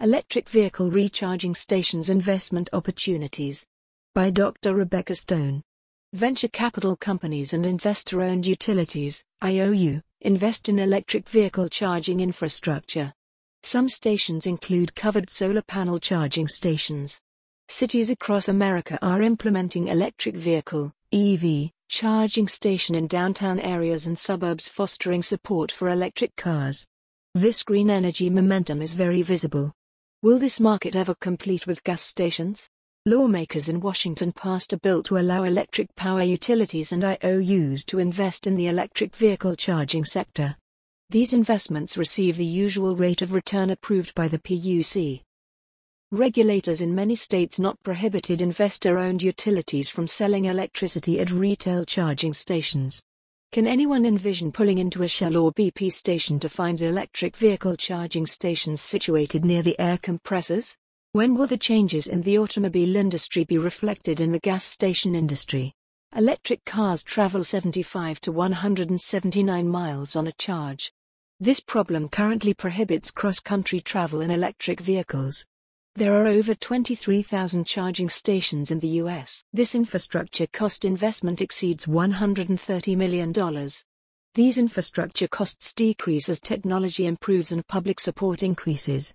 Electric Vehicle Recharging Stations Investment Opportunities. By Dr. Rebecca Stone. Venture capital companies and investor owned utilities, IOU, invest in electric vehicle charging infrastructure. Some stations include covered solar panel charging stations. Cities across America are implementing electric vehicle EV charging station in downtown areas and suburbs fostering support for electric cars. This green energy momentum is very visible. Will this market ever complete with gas stations? Lawmakers in Washington passed a bill to allow electric power utilities and IOUs to invest in the electric vehicle charging sector. These investments receive the usual rate of return approved by the PUC. Regulators in many states not prohibited investor owned utilities from selling electricity at retail charging stations. Can anyone envision pulling into a Shell or BP station to find electric vehicle charging stations situated near the air compressors? When will the changes in the automobile industry be reflected in the gas station industry? Electric cars travel 75 to 179 miles on a charge. This problem currently prohibits cross country travel in electric vehicles. There are over 23,000 charging stations in the US. This infrastructure cost investment exceeds $130 million. These infrastructure costs decrease as technology improves and public support increases.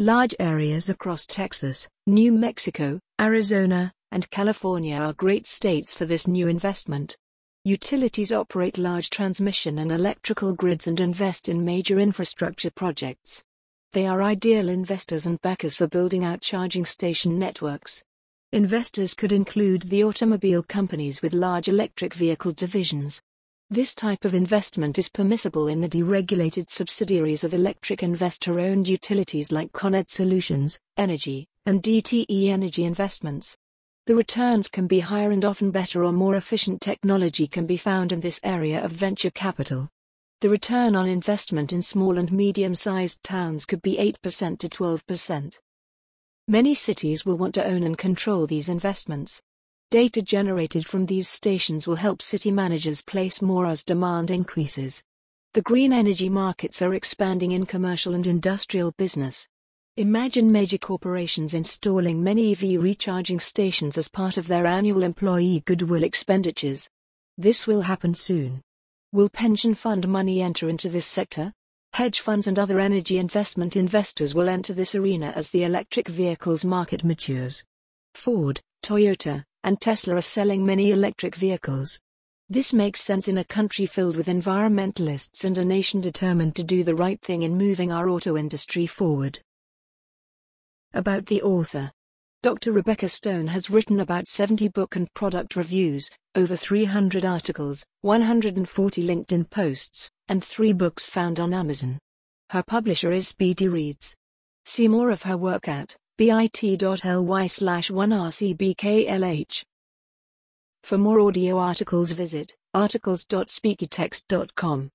Large areas across Texas, New Mexico, Arizona, and California are great states for this new investment. Utilities operate large transmission and electrical grids and invest in major infrastructure projects. They are ideal investors and backers for building out charging station networks. Investors could include the automobile companies with large electric vehicle divisions. This type of investment is permissible in the deregulated subsidiaries of electric investor owned utilities like ConEd Solutions, Energy, and DTE Energy Investments. The returns can be higher and often better or more efficient technology can be found in this area of venture capital. The return on investment in small and medium sized towns could be 8% to 12%. Many cities will want to own and control these investments. Data generated from these stations will help city managers place more as demand increases. The green energy markets are expanding in commercial and industrial business. Imagine major corporations installing many EV recharging stations as part of their annual employee goodwill expenditures. This will happen soon. Will pension fund money enter into this sector? Hedge funds and other energy investment investors will enter this arena as the electric vehicles market matures. Ford, Toyota, and Tesla are selling many electric vehicles. This makes sense in a country filled with environmentalists and a nation determined to do the right thing in moving our auto industry forward. About the author Dr. Rebecca Stone has written about 70 book and product reviews, over 300 articles, 140 LinkedIn posts, and three books found on Amazon. Her publisher is Speedy Reads. See more of her work at bit.ly slash 1rcbklh. For more audio articles visit articles.speakytext.com.